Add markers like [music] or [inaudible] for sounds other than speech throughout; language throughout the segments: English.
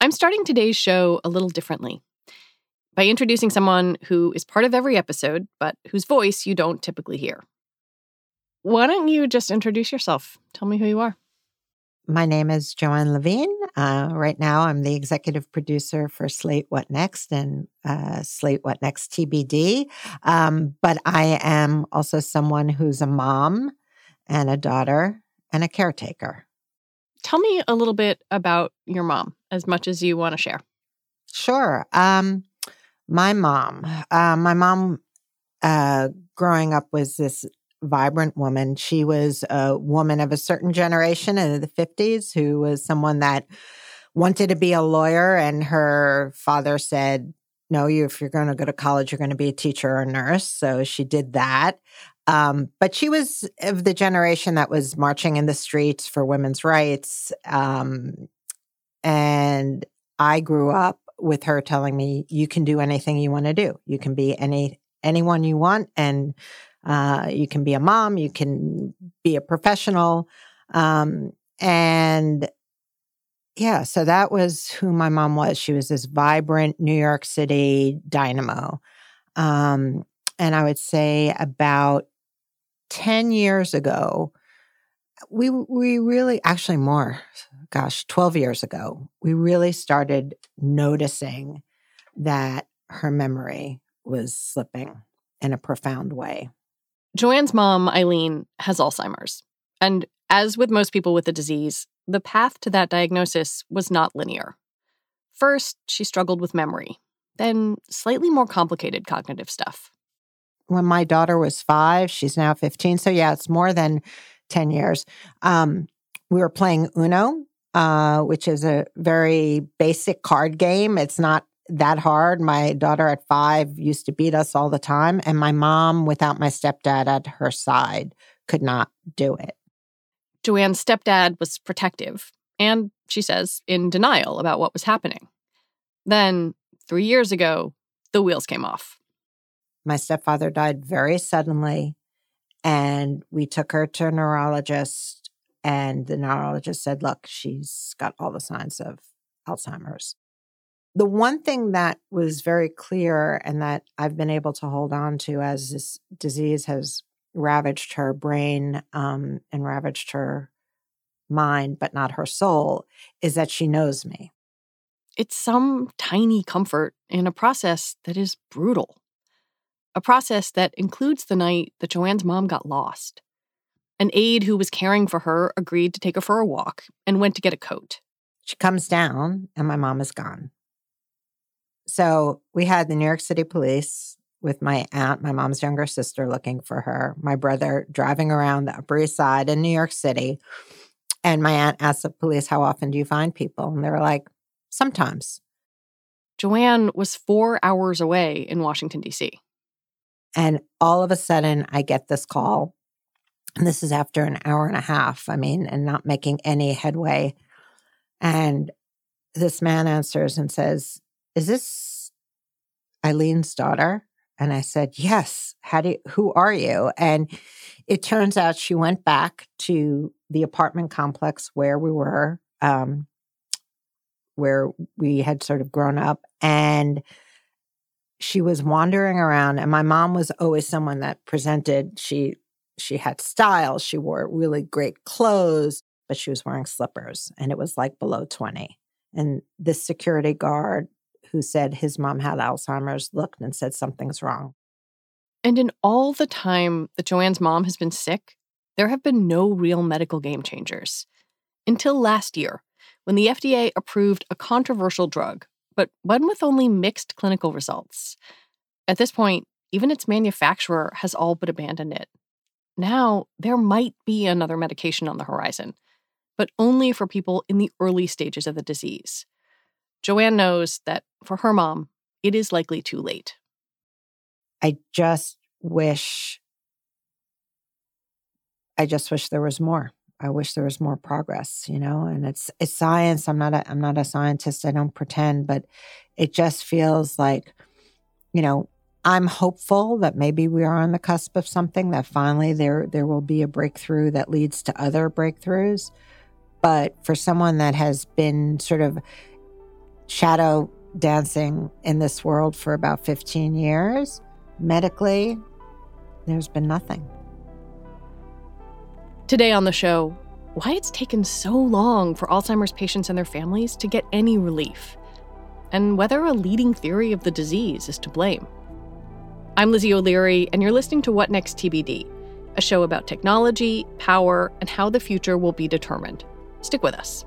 I'm starting today's show a little differently by introducing someone who is part of every episode, but whose voice you don't typically hear. Why don't you just introduce yourself? Tell me who you are. My name is Joanne Levine. Uh, right now, I'm the executive producer for Slate What Next and uh, Slate What Next TBD. Um, but I am also someone who's a mom and a daughter and a caretaker. Tell me a little bit about your mom, as much as you want to share. Sure. Um, my mom, uh, my mom, uh, growing up was this vibrant woman. She was a woman of a certain generation in the 50s who was someone that wanted to be a lawyer. And her father said, No, you, if you're going to go to college, you're going to be a teacher or a nurse. So she did that. Um, but she was of the generation that was marching in the streets for women's rights. Um, and I grew up with her telling me, "You can do anything you want to do. You can be any anyone you want, and uh, you can be a mom. You can be a professional." Um, and yeah, so that was who my mom was. She was this vibrant New York City dynamo. Um, and I would say about 10 years ago, we we really actually more gosh 12 years ago we really started noticing that her memory was slipping in a profound way. Joanne's mom eileen has alzheimer's and as with most people with the disease the path to that diagnosis was not linear. First she struggled with memory then slightly more complicated cognitive stuff when my daughter was five. She's now 15. So, yeah, it's more than 10 years. Um, we were playing Uno, uh, which is a very basic card game. It's not that hard. My daughter at five used to beat us all the time. And my mom, without my stepdad at her side, could not do it. Joanne's stepdad was protective and, she says, in denial about what was happening. Then, three years ago, the wheels came off. My stepfather died very suddenly, and we took her to a neurologist. And the neurologist said, Look, she's got all the signs of Alzheimer's. The one thing that was very clear and that I've been able to hold on to as this disease has ravaged her brain um, and ravaged her mind, but not her soul, is that she knows me. It's some tiny comfort in a process that is brutal a process that includes the night that Joanne's mom got lost. An aide who was caring for her agreed to take her for a walk and went to get a coat. She comes down, and my mom is gone. So we had the New York City police with my aunt, my mom's younger sister, looking for her, my brother driving around the Upper East Side in New York City. And my aunt asked the police, How often do you find people? And they were like, Sometimes. Joanne was four hours away in Washington, D.C. And all of a sudden, I get this call. And this is after an hour and a half, I mean, and not making any headway. And this man answers and says, Is this Eileen's daughter? And I said, Yes. How do you, who are you? And it turns out she went back to the apartment complex where we were, um, where we had sort of grown up. And she was wandering around and my mom was always someone that presented she she had style she wore really great clothes but she was wearing slippers and it was like below 20 and this security guard who said his mom had alzheimer's looked and said something's wrong. And in all the time that joanne's mom has been sick there have been no real medical game changers until last year when the fda approved a controversial drug but one with only mixed clinical results. At this point, even its manufacturer has all but abandoned it. now there might be another medication on the horizon, but only for people in the early stages of the disease. Joanne knows that for her mom, it is likely too late. I just wish I just wish there was more. I wish there was more progress, you know, and it's it's science. I'm not a I'm not a scientist. I don't pretend, but it just feels like, you know, I'm hopeful that maybe we are on the cusp of something that finally there there will be a breakthrough that leads to other breakthroughs. But for someone that has been sort of shadow dancing in this world for about 15 years, medically, there's been nothing. Today on the show, why it's taken so long for Alzheimer's patients and their families to get any relief, and whether a leading theory of the disease is to blame. I'm Lizzie O'Leary, and you're listening to What Next TBD, a show about technology, power, and how the future will be determined. Stick with us.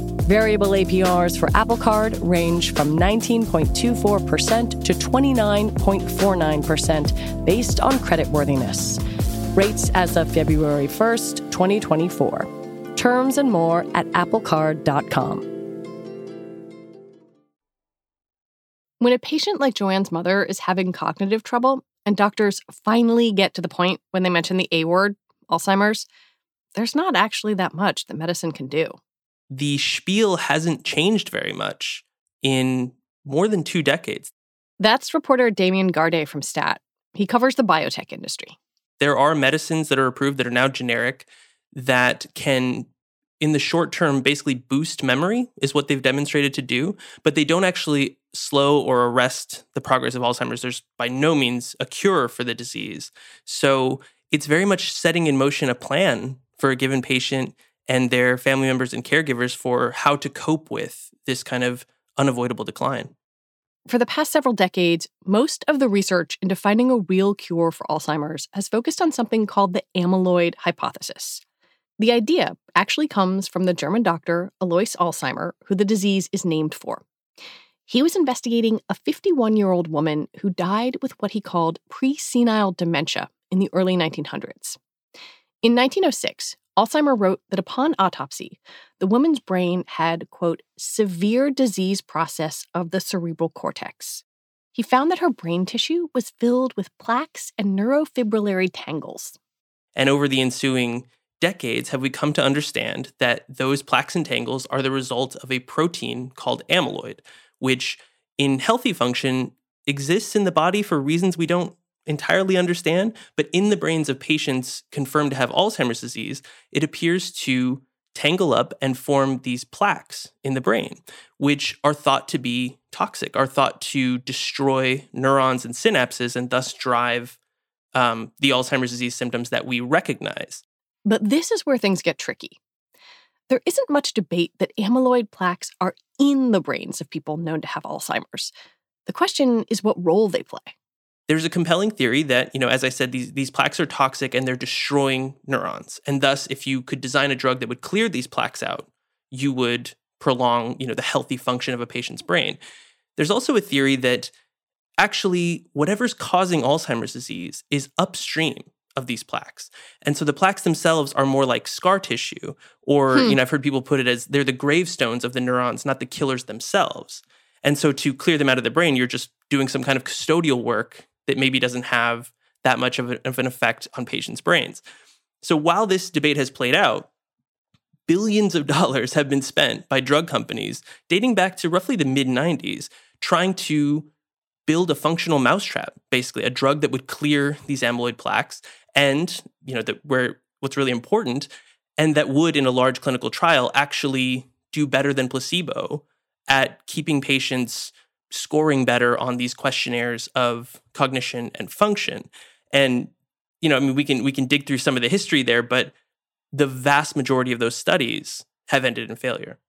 Variable APRs for Apple Card range from 19.24% to 29.49% based on creditworthiness. Rates as of February 1st, 2024. Terms and more at applecard.com. When a patient like Joanne's mother is having cognitive trouble, and doctors finally get to the point when they mention the A word, Alzheimer's, there's not actually that much that medicine can do the spiel hasn't changed very much in more than two decades. That's reporter Damian Garde from STAT. He covers the biotech industry. There are medicines that are approved that are now generic that can, in the short term, basically boost memory, is what they've demonstrated to do, but they don't actually slow or arrest the progress of Alzheimer's. There's by no means a cure for the disease. So it's very much setting in motion a plan for a given patient and their family members and caregivers for how to cope with this kind of unavoidable decline. For the past several decades, most of the research into finding a real cure for Alzheimer's has focused on something called the amyloid hypothesis. The idea actually comes from the German doctor Alois Alzheimer, who the disease is named for. He was investigating a 51 year old woman who died with what he called presenile dementia in the early 1900s. In 1906, Alzheimer wrote that upon autopsy, the woman's brain had, quote, severe disease process of the cerebral cortex. He found that her brain tissue was filled with plaques and neurofibrillary tangles. And over the ensuing decades, have we come to understand that those plaques and tangles are the result of a protein called amyloid, which in healthy function exists in the body for reasons we don't entirely understand, but in the brains of patients confirmed to have Alzheimer's disease, it appears to tangle up and form these plaques in the brain, which are thought to be toxic, are thought to destroy neurons and synapses and thus drive um, the Alzheimer's disease symptoms that we recognize. But this is where things get tricky. There isn't much debate that amyloid plaques are in the brains of people known to have Alzheimer's. The question is what role they play there's a compelling theory that, you know, as I said, these, these plaques are toxic and they're destroying neurons. And thus, if you could design a drug that would clear these plaques out, you would prolong, you know, the healthy function of a patient's brain. There's also a theory that actually whatever's causing Alzheimer's disease is upstream of these plaques. And so the plaques themselves are more like scar tissue, or, hmm. you know, I've heard people put it as they're the gravestones of the neurons, not the killers themselves. And so to clear them out of the brain, you're just doing some kind of custodial work that maybe doesn't have that much of, an effect on patients' brains. So while this debate has played out, billions of [laughs] dollars have been spent by drug companies dating back to roughly the mid 90s trying to build a functional mousetrap, basically a drug that would clear these amyloid plaques and, you know, that where what's really important and that would in a large clinical trial actually do better than placebo at keeping patients scoring better on these questionnaires of cognition and function. And you know, I mean, we can we can dig through some of the history there, but the vast majority of those studies have ended in failure.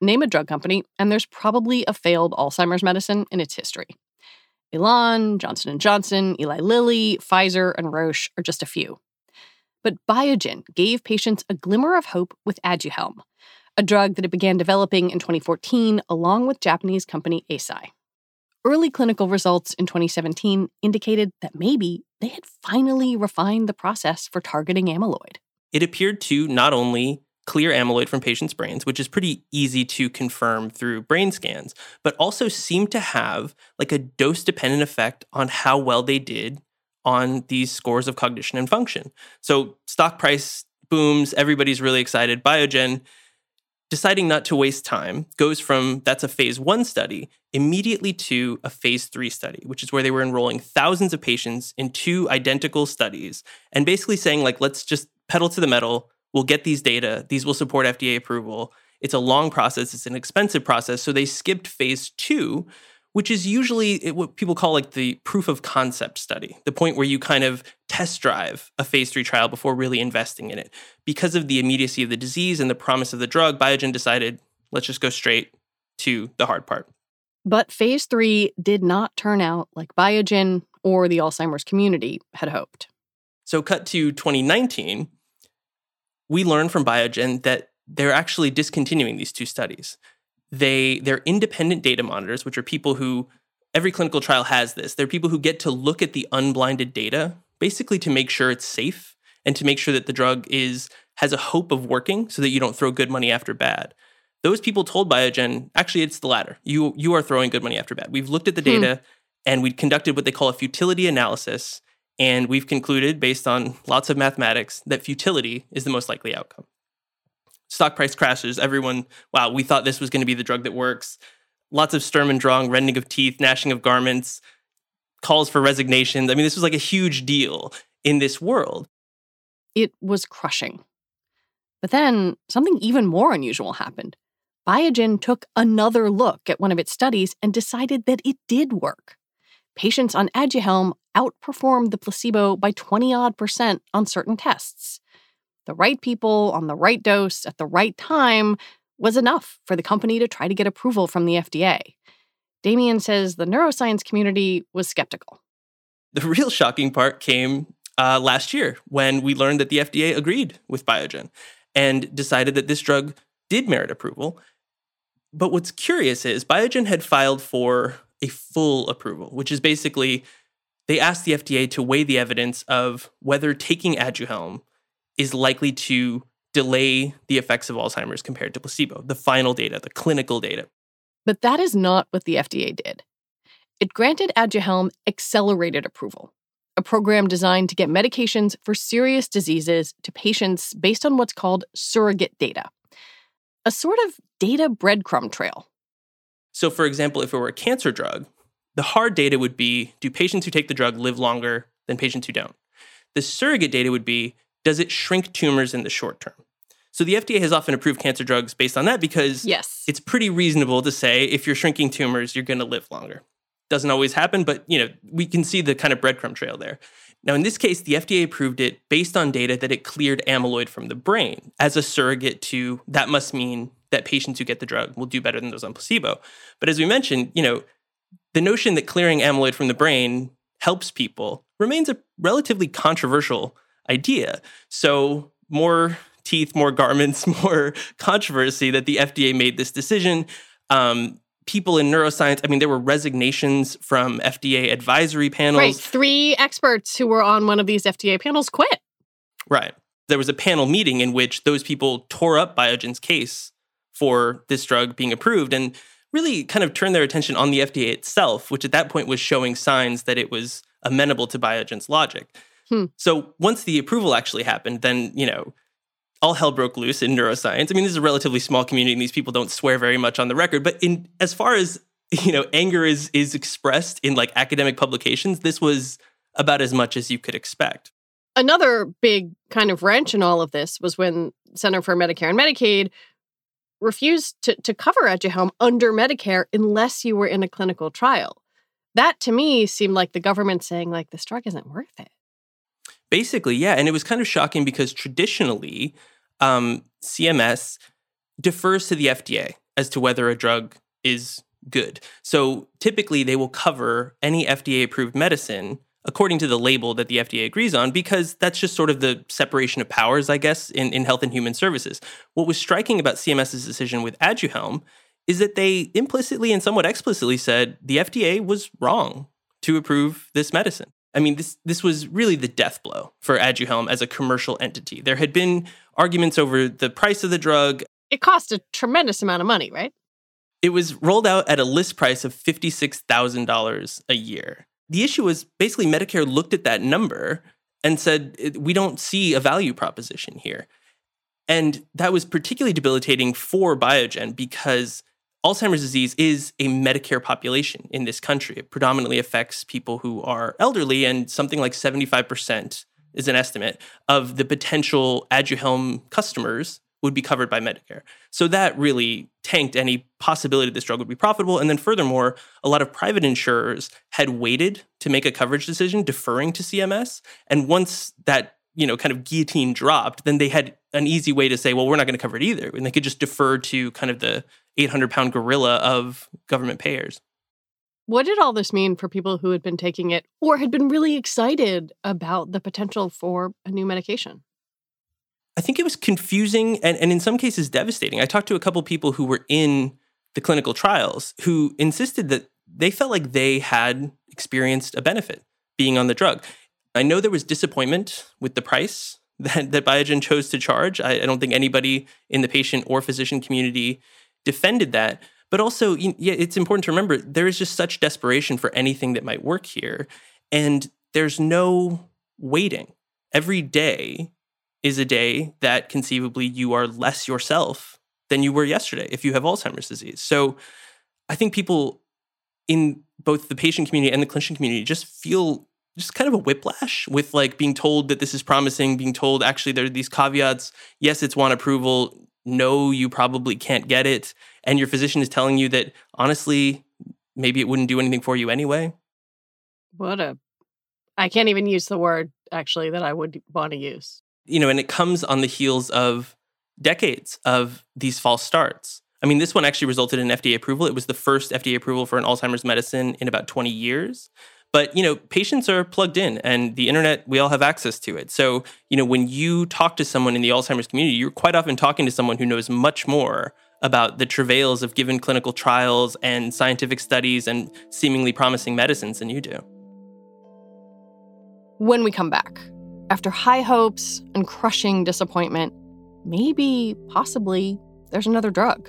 Name a drug company, and there's probably a failed Alzheimer's medicine in its history. Elan, Johnson & Johnson, Eli Lilly, Pfizer, and Roche are just a few. But Biogen gave patients a glimmer of hope with Aduhelm, a drug that it began developing in 2014 along with Japanese company Eisai. Early clinical results in 2017 indicated that maybe they had finally refined the process for targeting amyloid. It appeared to not only clear amyloid from patients' brains, which is pretty easy to confirm through brain scans, but also seemed to have like a dose dependent effect on how well they did on these scores of cognition and function. So stock price booms, everybody's really excited. Biogen deciding not to waste time goes from that's a phase one study immediately to a phase three study, which is where they were enrolling thousands of patients in two identical studies and basically saying, like, let's just pedal to the metal. We'll get these data. These will support FDA approval. It's a long process, it's an expensive process. So they skipped phase two which is usually eh, what people call like the proof of concept study, the point where you kind of test drive a phase three trial before really investing in it. Because of the immediacy of the disease and the promise of the drug, Biogen decided, let's just go straight to the hard part. But phase three did not turn out like Biogen or the Alzheimer's community had hoped. So, cut to 2019, we learned from Biogen that they're actually discontinuing these two studies they they're independent data monitors, which are people who every clinical trial has this. They're people who get to look at the unblinded data basically to make sure it's safe and to make sure that the drug is has a hope of working so that you don't throw good money after bad. Those people told Biogen, actually it's the latter. You you are throwing good money after bad. We've looked at the hmm. data hmm. and we conducted what they call a futility analysis and we've concluded based on lots of mathematics that futility is the most likely outcome stock price crashes. Everyone, wow, we thought this was going to be the drug that works. Lots of Sturm and Drang, rending of teeth, gnashing of garments, calls for resignations. I mean, this was like a huge deal in this world. It was crushing. But then something even more unusual happened. Biogen took another look at one of its studies and decided that it did work. Patients on Aduhelm outperformed the placebo by 20 odd percent on certain tests the right people on the right dose at the right time was enough for the company to try to get approval from the FDA. Damian says the neuroscience community was skeptical. The real shocking part came uh, last year when we learned that the FDA agreed with Biogen and decided that this drug did merit approval. But what's curious is Biogen had filed for a full approval, which is basically they asked the FDA to weigh the evidence of whether taking Aduhelm is likely to delay the effects of Alzheimer's compared to placebo, the final data, the clinical data. But that is not what the FDA did. It granted Aduhelm accelerated approval, a program designed to get medications for serious diseases to patients based on what's called surrogate data, a sort of data breadcrumb trail. So, for example, if it were a cancer drug, the hard data would be do patients who take the drug live longer than patients who don't? The surrogate data would be does it shrink tumors in the short term? So the FDA has often approved cancer drugs based on that because yes. it's pretty reasonable to say if you're shrinking tumors, you're going to live longer. Doesn't always happen, but you know, we can see the kind of breadcrumb trail there. Now, in this case, the FDA approved it based on data that it cleared amyloid from the brain as a surrogate to that must mean that patients who get the drug will do better than those on placebo. But as we mentioned, you know, the notion that clearing amyloid from the brain helps people remains a relatively controversial idea. So, more teeth, more garments, [laughs] more controversy that the FDA made this decision. Um, people in neuroscience, I mean, there were resignations from FDA advisory panels. Right. Three experts who were on one of these FDA panels quit. Right. There was a panel meeting in which those people tore up Biogen's case for this drug being approved and really kind of turned their attention on the FDA itself, which at that point was showing signs that it was amenable to Biogen's logic. Hmm. So once the approval actually happened, then, you know, all hell broke loose in neuroscience. I mean, this is a relatively small community and these people don't swear very much on the record, but in as far as, [laughs] you know, anger is is expressed in like academic publications, this was about as much as you could expect. Another big kind of wrench in all of this was when Center for Medicare and Medicaid refused to, to cover Aduhelm under Medicare unless you were in a clinical trial. That to me seemed like the government saying, like, this drug isn't worth it. Basically, yeah. And it was kind of shocking because traditionally, um, CMS defers to the FDA as to whether a drug is good. So typically, they will cover any FDA approved medicine according to the label that the FDA agrees on, because that's just sort of the separation of powers, I guess, in, in health and human services. What was striking about CMS's decision with Aduhelm is that they implicitly and somewhat explicitly said the FDA was wrong to approve this medicine. I mean, this this was really the death blow for Aduhelm as a commercial entity. There had been arguments over the price of the drug. It cost a tremendous amount of money, right? It was rolled out at a list price of $56,000 a year. The issue was basically Medicare looked at that number and said, we don't see a value proposition here. And that was particularly debilitating for Biogen because Alzheimer's disease is a Medicare population in this country. It predominantly affects people who are elderly, and something like 75% is an estimate of the potential Aduhelm customers would be covered by Medicare. So that really tanked any possibility this drug would be profitable. And then furthermore, a lot of private insurers had waited to make a coverage decision, deferring to CMS. And once that you know kind of guillotine dropped, then they had an easy way to say, well, we're not going to cover it either, and they could just defer to kind of the 800 pound gorilla of government payers. What did all this mean for people who had been taking it or had been really excited about the potential for a new medication? I think it was confusing and, and in some cases devastating. I talked to a couple people who were in the clinical trials who insisted that they felt like they had experienced a benefit being on the drug. I know there was disappointment with the price [laughs] that, that Biogen chose to charge. I, I don't think anybody in the patient or physician community defended that. But also, yeah, it's important to remember there is just such desperation for anything that might work here. And there's no waiting. Every day is a day that conceivably you are less yourself than you were yesterday if you have Alzheimer's disease. So I think people in both the patient community and the clinician community just feel just kind of a whiplash with like being told that this is promising, being told actually there are these caveats. Yes, it's one approval. No, you probably can't get it. And your physician is telling you that honestly, maybe it wouldn't do anything for you anyway. What a, I can't even use the word actually that I would want to use you know, and it comes on the heels of decades of these false starts. I mean, this one actually resulted in FDA approval. It was the first FDA approval for an Alzheimer's medicine in about 20 years. But, you know, patients are plugged in and the internet, we all have access to it. So, you know, when you talk to someone in the Alzheimer's community, you're quite often talking to someone who knows much more about the travails of given clinical trials and scientific studies and seemingly promising medicines than you do. When we come back, after high hopes and crushing disappointment, maybe, possibly, there's another drug.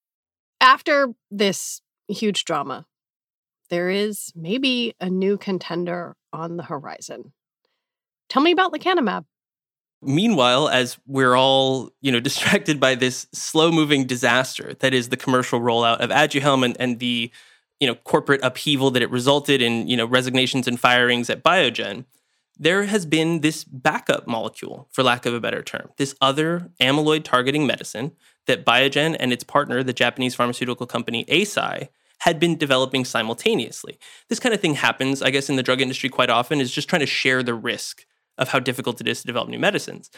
After this huge drama, there is maybe a new contender on the horizon. Tell me about lecanemab. Meanwhile, as we're all, you know, [laughs] distracted by this slow-moving disaster that is the commercial rollout of Aduhelm and, and the, you know, corporate upheaval that it resulted in, you know, resignations and firings at Biogen, there has been this backup molecule, for lack of a better term, this other amyloid targeting medicine that Biogen and its partner, the Japanese pharmaceutical company Eisai, had been developing simultaneously. This kind of thing happens, I guess, in the drug industry quite often, is just trying to share the risk of how difficult it is to develop new medicines.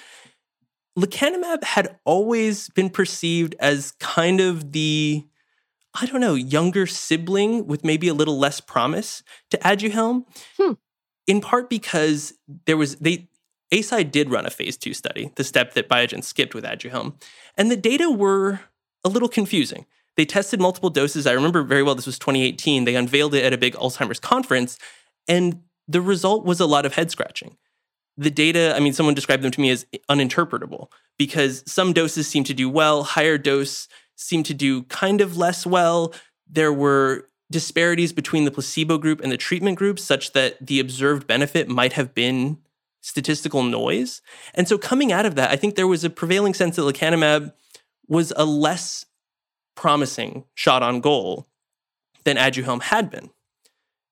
lecanemab had always been perceived as kind of the I don't know, younger sibling with maybe a little less promise to Aduhelm. Hmm. In part because there was they Eisai did run a phase two study, the step that Biogen skipped with Aduhelm, and the data were a little confusing. They tested multiple doses. I remember very well this was 2018. They unveiled it at a big Alzheimer's conference, and the result was a lot of head scratching. The data, I mean, someone described them to me as uninterpretable because some doses seem to do well, higher dose seemed to do kind of less well. There were disparities between the placebo group and the treatment group such that the observed benefit might have been statistical noise. And so coming out of that, I think there was a prevailing sense that lecanemab was a less promising shot on goal than Aduhelm had been.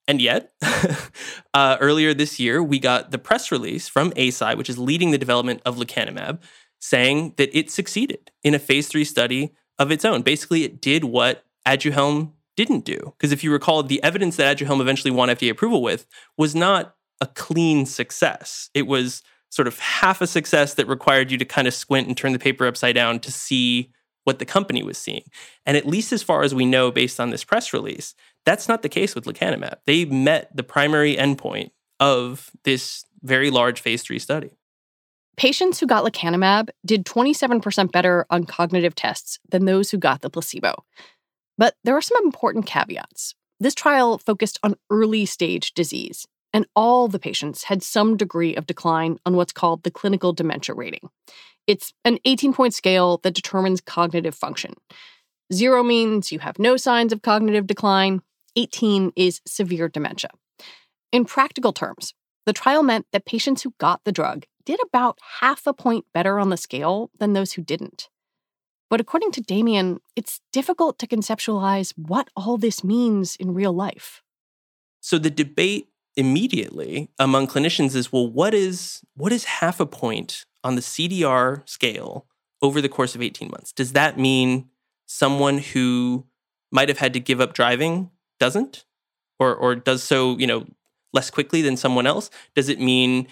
And yet, [laughs] uh, earlier this year, we got the press release from Eisai, which is leading the development of lecanemab, saying that it succeeded in a phase three study of its own. Basically, it did what Aduhelm didn't do. Because if you recall, the evidence that Aduhelm eventually won FDA approval with was not a clean success. It was sort of half a success that required you to kind of squint and turn the paper upside down to see what the company was seeing. And at least as far as we know, based on this press release, that's not the case with lecanemab. They met the primary endpoint of this very large phase three study. Patients who got lecanemab did 27% better on cognitive tests than those who got the placebo. But there are some important caveats. This trial focused on early stage disease, and all the patients had some degree of decline on what's called the clinical dementia rating. It's an 18 point scale that determines cognitive function. Zero means you have no signs of cognitive decline, 18 is severe dementia. In practical terms, the trial meant that patients who got the drug did about half a point better on the scale than those who didn't. But according to Damian, it's difficult to conceptualize what all this means in real life. So the debate immediately among clinicians is well what is what is half a point on the CDR scale over the course of 18 months? Does that mean someone who might have had to give up driving doesn't or or does so, you know, less quickly than someone else? Does it mean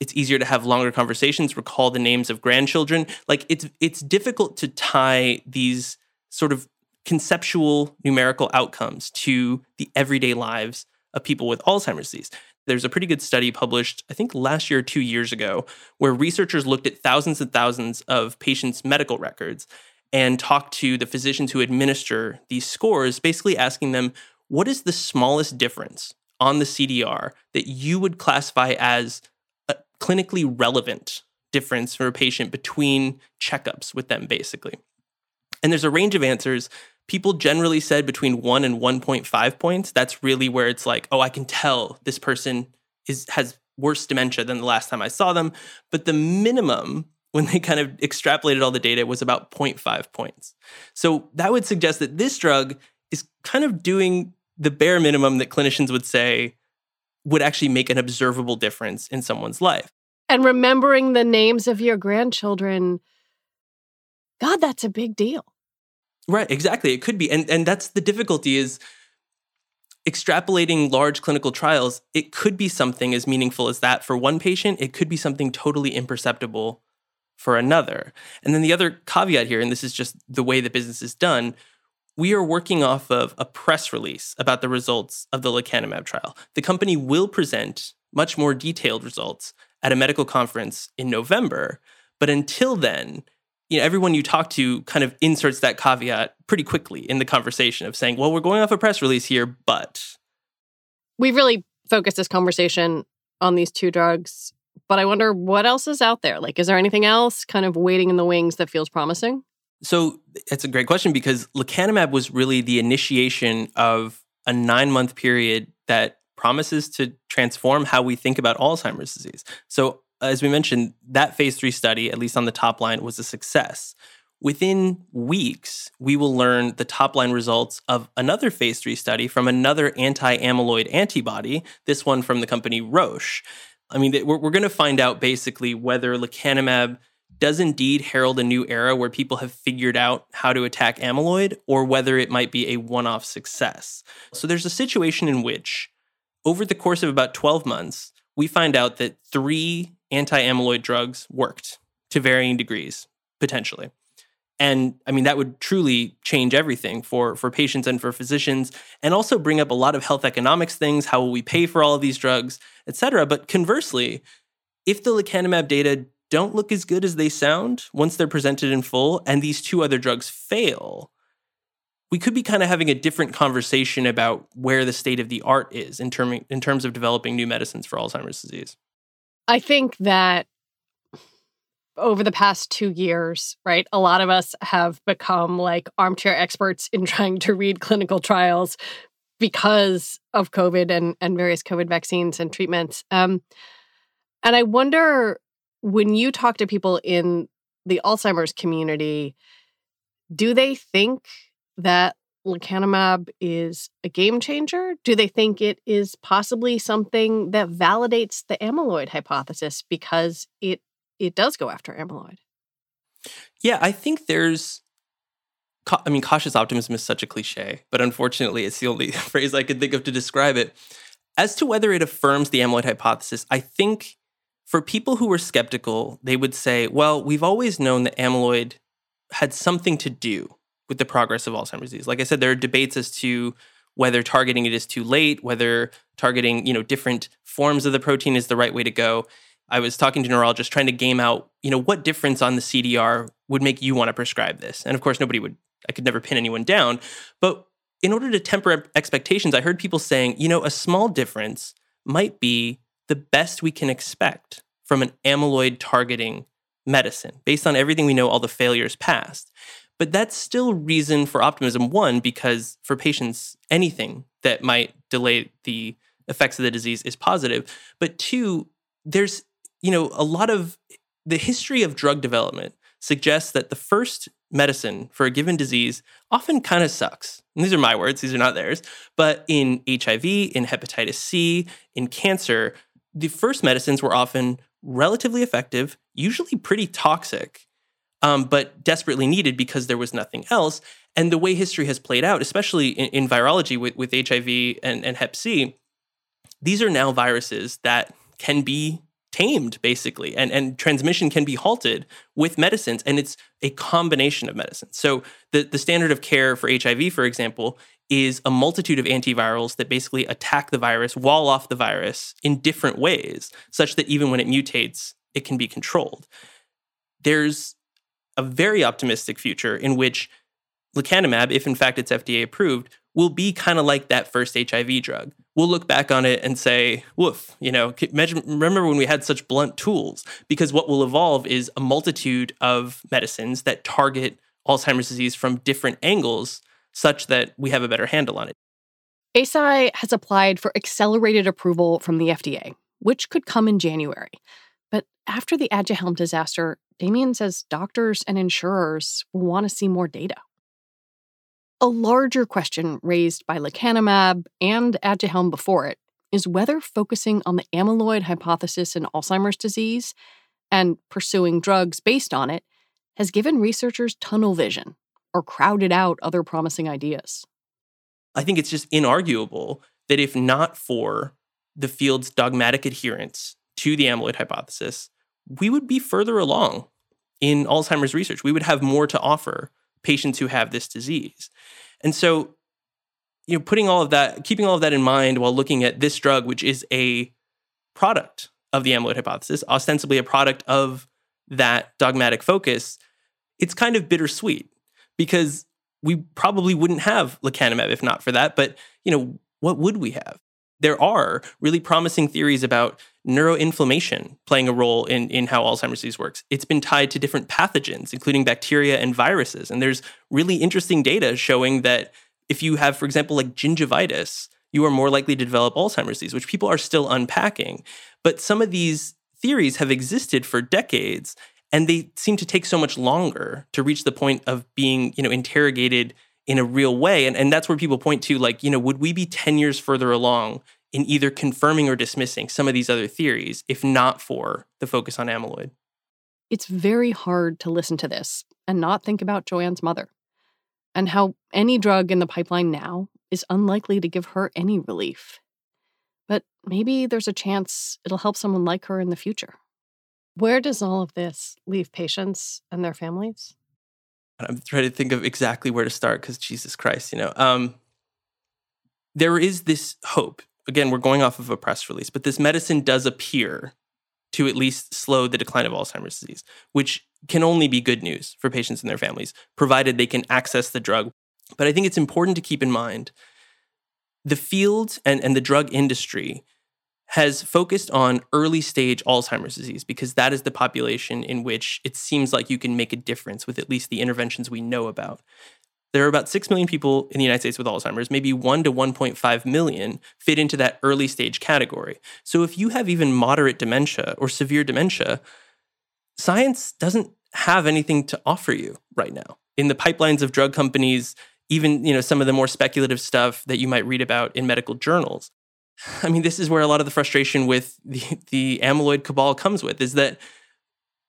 it's easier to have longer conversations, recall the names of grandchildren? Like it's it's difficult to tie these sort of conceptual numerical outcomes to the everyday lives of people with Alzheimer's disease. There's a pretty good study published, I think last year or two years ago, where researchers looked at thousands and thousands of patients' medical records and talked to the physicians who administer these scores, basically asking them, what is the smallest difference on the CDR that you would classify as a clinically relevant difference for a patient between checkups with them, basically? And there's a range of answers people generally said between 1 and 1.5 points that's really where it's like oh i can tell this person is has worse dementia than the last time i saw them. But the minimum when they kind of extrapolated all the data was about 0.5 points. So that would suggest that this drug is kind of doing the bare minimum that clinicians would say would actually make an observable difference in someone's life. And remembering the names of your grandchildren god that's a big deal Right, exactly. It could be. And and that's the difficulty is extrapolating large clinical trials, it could be something as meaningful as that for one patient, it could be something totally imperceptible for another. And then the other caveat here and this is just the way the business is done, we are working off of a press release about the results of the lecanemab trial. The company will present much more detailed results at a medical conference in November, but until then, you know, everyone you talk to kind of inserts that caveat pretty quickly in the conversation of saying, well, we're going off a press release here, but. We've really focused this conversation on these two drugs, but I wonder what else is out there? Like, is there anything else kind of waiting in the wings that feels promising? So it's a great question because lecanemab was really the initiation of a nine month period that promises to transform how we think about Alzheimer's disease. So Uh, as we mentioned, that phase three study, at least on the top line, was a success. Within weeks, we will learn the top line results of another phase three study from another anti amyloid antibody, this one from the company Roche. I mean, we're, we're going to find out basically whether lecanemab does indeed herald a new era where people have figured out how to attack amyloid or whether it might be a one off success. So there's a situation in which, over the course of about 12 months, we find out that three anti amyloid drugs worked to varying degrees, potentially. And I mean, that would truly change everything for, for patients and for physicians, and also bring up a lot of health economics things. How will we pay for all of these drugs, et cetera? But conversely, if the lecanemab data don't look as good as they sound once they're presented in full, and these two other drugs fail, we could be kind of having a different conversation about where the state of the art is in, term, in terms of developing new medicines for Alzheimer's disease. I think that over the past two years, right, a lot of us have become like armchair experts in [laughs] trying to read clinical trials because of COVID and, and various COVID vaccines and treatments. Um, and I wonder when you talk to people in the Alzheimer's community, do they think that lecanemab is a game changer? Do they think it is possibly something that validates the amyloid hypothesis because it it does go after amyloid? Yeah, I think there's I mean cautious optimism is such a cliche, but unfortunately it's the only [laughs] phrase I could think of to describe it. As to whether it affirms the amyloid hypothesis, I think for people who were skeptical, they would say, well, we've always known that amyloid had something to do with the progress of Alzheimer's disease. Like I said, there are debates as to whether targeting it is too late, whether targeting, you know, different forms of the protein is the right way to go. I was talking to neurologists trying to game out, you know, what difference on the CDR would make you want to prescribe this. And of course, nobody would, I could never pin anyone down. But in order to temper expectations, I heard people saying, you know, a small difference might be the best we can expect from an amyloid targeting medicine based on everything we know, all the failures past. But that's still reason for optimism. One, because for patients, anything that might delay the effects of the disease is positive. But two, there's, you know, a lot of the history of drug development suggests that the first medicine for a given disease often kind of sucks. And these are my words, these are not theirs. But in HIV, in hepatitis C, in cancer, the first medicines were often relatively effective, usually pretty toxic, um, but desperately needed because there was nothing else. And the way history has played out, especially in, in virology with, with HIV and, and Hep C, these are now viruses that can be tamed basically and, and transmission can be halted with medicines and it's a combination of medicines so the, the standard of care for hiv for example is a multitude of antivirals that basically attack the virus wall off the virus in different ways such that even when it mutates it can be controlled there's a very optimistic future in which lecanemab, if in fact it's FDA approved, will be kind of like that first HIV drug. We'll look back on it and say, woof, you know, remember when we had such blunt tools? Because what will evolve is a multitude of medicines that target Alzheimer's disease from different angles such that we have a better handle on it. Eisai has applied for accelerated approval from the FDA, which could come in January. But after the Aduhelm disaster, Damian says doctors and insurers will want to see more data. A larger question raised by lecanemab and Aduhelm before it is whether focusing on the amyloid hypothesis in Alzheimer's disease and pursuing drugs based on it has given researchers tunnel vision or crowded out other promising ideas. I think it's just inarguable that if not for the field's dogmatic adherence to the amyloid hypothesis, we would be further along in Alzheimer's research. We would have more to offer patients who have this disease. And so, you know, putting all of that, keeping all of that in mind while looking at this drug, which is a product of the amyloid hypothesis, ostensibly a product of that dogmatic focus, it's kind of bittersweet because we probably wouldn't have lecanemab if not for that. But, you know, what would we have? There are really promising theories about neuroinflammation playing a role in, in how Alzheimer's disease works. It's been tied to different pathogens, including bacteria and viruses. And there's really interesting data showing that if you have, for example, like gingivitis, you are more likely to develop Alzheimer's disease, which people are still unpacking. But some of these theories have existed for decades, and they seem to take so much longer to reach the point of being, you know, interrogated in a real way. And, and that's where people point to, like, you know, would we be 10 years further along in either confirming or dismissing some of these other theories if not for the focus on amyloid? It's very hard to listen to this and not think about Joanne's mother and how any drug in the pipeline now is unlikely to give her any relief. But maybe there's a chance it'll help someone like her in the future. Where does all of this leave patients and their families? I'm trying to think of exactly where to start because Jesus Christ, you know. Um, there is this hope. Again, we're going off of a press release, but this medicine does appear to at least slow the decline of Alzheimer's disease, which can only be good news for patients and their families, provided they can access the drug. But I think it's important to keep in mind the field and, and the drug industry has focused on early stage Alzheimer's disease because that is the population in which it seems like you can make a difference with at least the interventions we know about. There are about 6 million people in the United States with Alzheimer's. Maybe 1 to 1.5 million fit into that early stage category. So if you have even moderate dementia or severe dementia, science doesn't have anything to offer you right now. In the pipelines of drug companies, even, you know, some of the more speculative stuff that you might read about in medical journals. I mean, this is where a lot of the frustration with the, the amyloid cabal comes with is that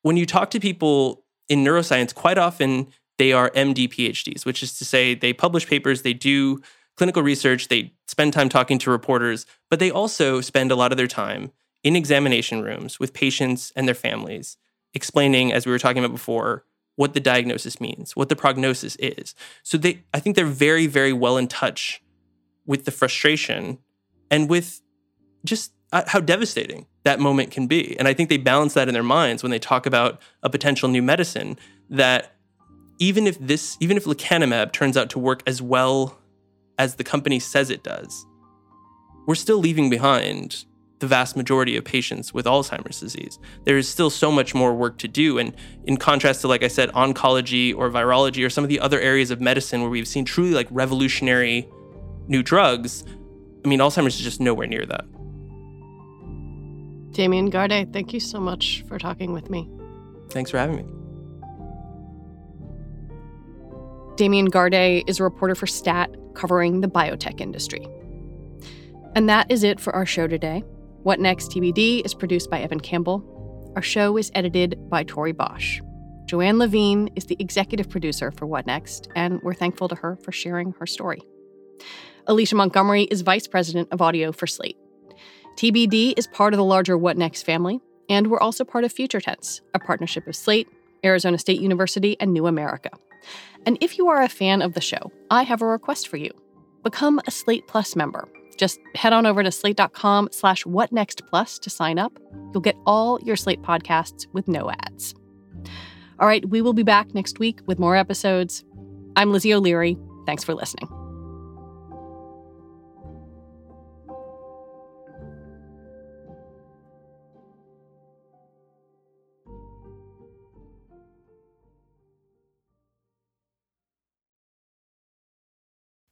when you talk to people in neuroscience, quite often they are MD PhDs, which is to say they publish papers, they do clinical research, they spend time talking to reporters, but they also spend a lot of their time in examination rooms with patients and their families, explaining, as we were talking about before, what the diagnosis means, what the prognosis is. So they I think they're very, very well in touch with the frustration and with just uh, how devastating that moment can be. And I think they balance that in their minds when they talk about a potential new medicine that even if this, even if lecanemab turns out to work as well as the company says it does, we're still leaving behind the vast majority of patients with Alzheimer's disease. There is still so much more work to do. And in contrast to, like I said, oncology or virology or some of the other areas of medicine where we've seen truly like revolutionary new drugs, I mean, Alzheimer's is just nowhere near that. Damian Garde, thank you so much for talking with me. Thanks for having me. Damian Garde is a reporter for STAT covering the biotech industry. And that is it for our show today. What Next TBD is produced by Evan Campbell. Our show is edited by Tori Bosch. Joanne Levine is the executive producer for What Next, and we're thankful to her for sharing her story. Alicia Montgomery is vice president of audio for Slate. TBD is part of the larger What Next family, and we're also part of Future Tense, a partnership of Slate, Arizona State University, and New America. And if you are a fan of the show, I have a request for you. Become a Slate Plus member. Just head on over to slate.com slash whatnextplus to sign up. You'll get all your Slate podcasts with no ads. All right, we will be back next week with more episodes. I'm Lizzie O'Leary. Thanks for listening.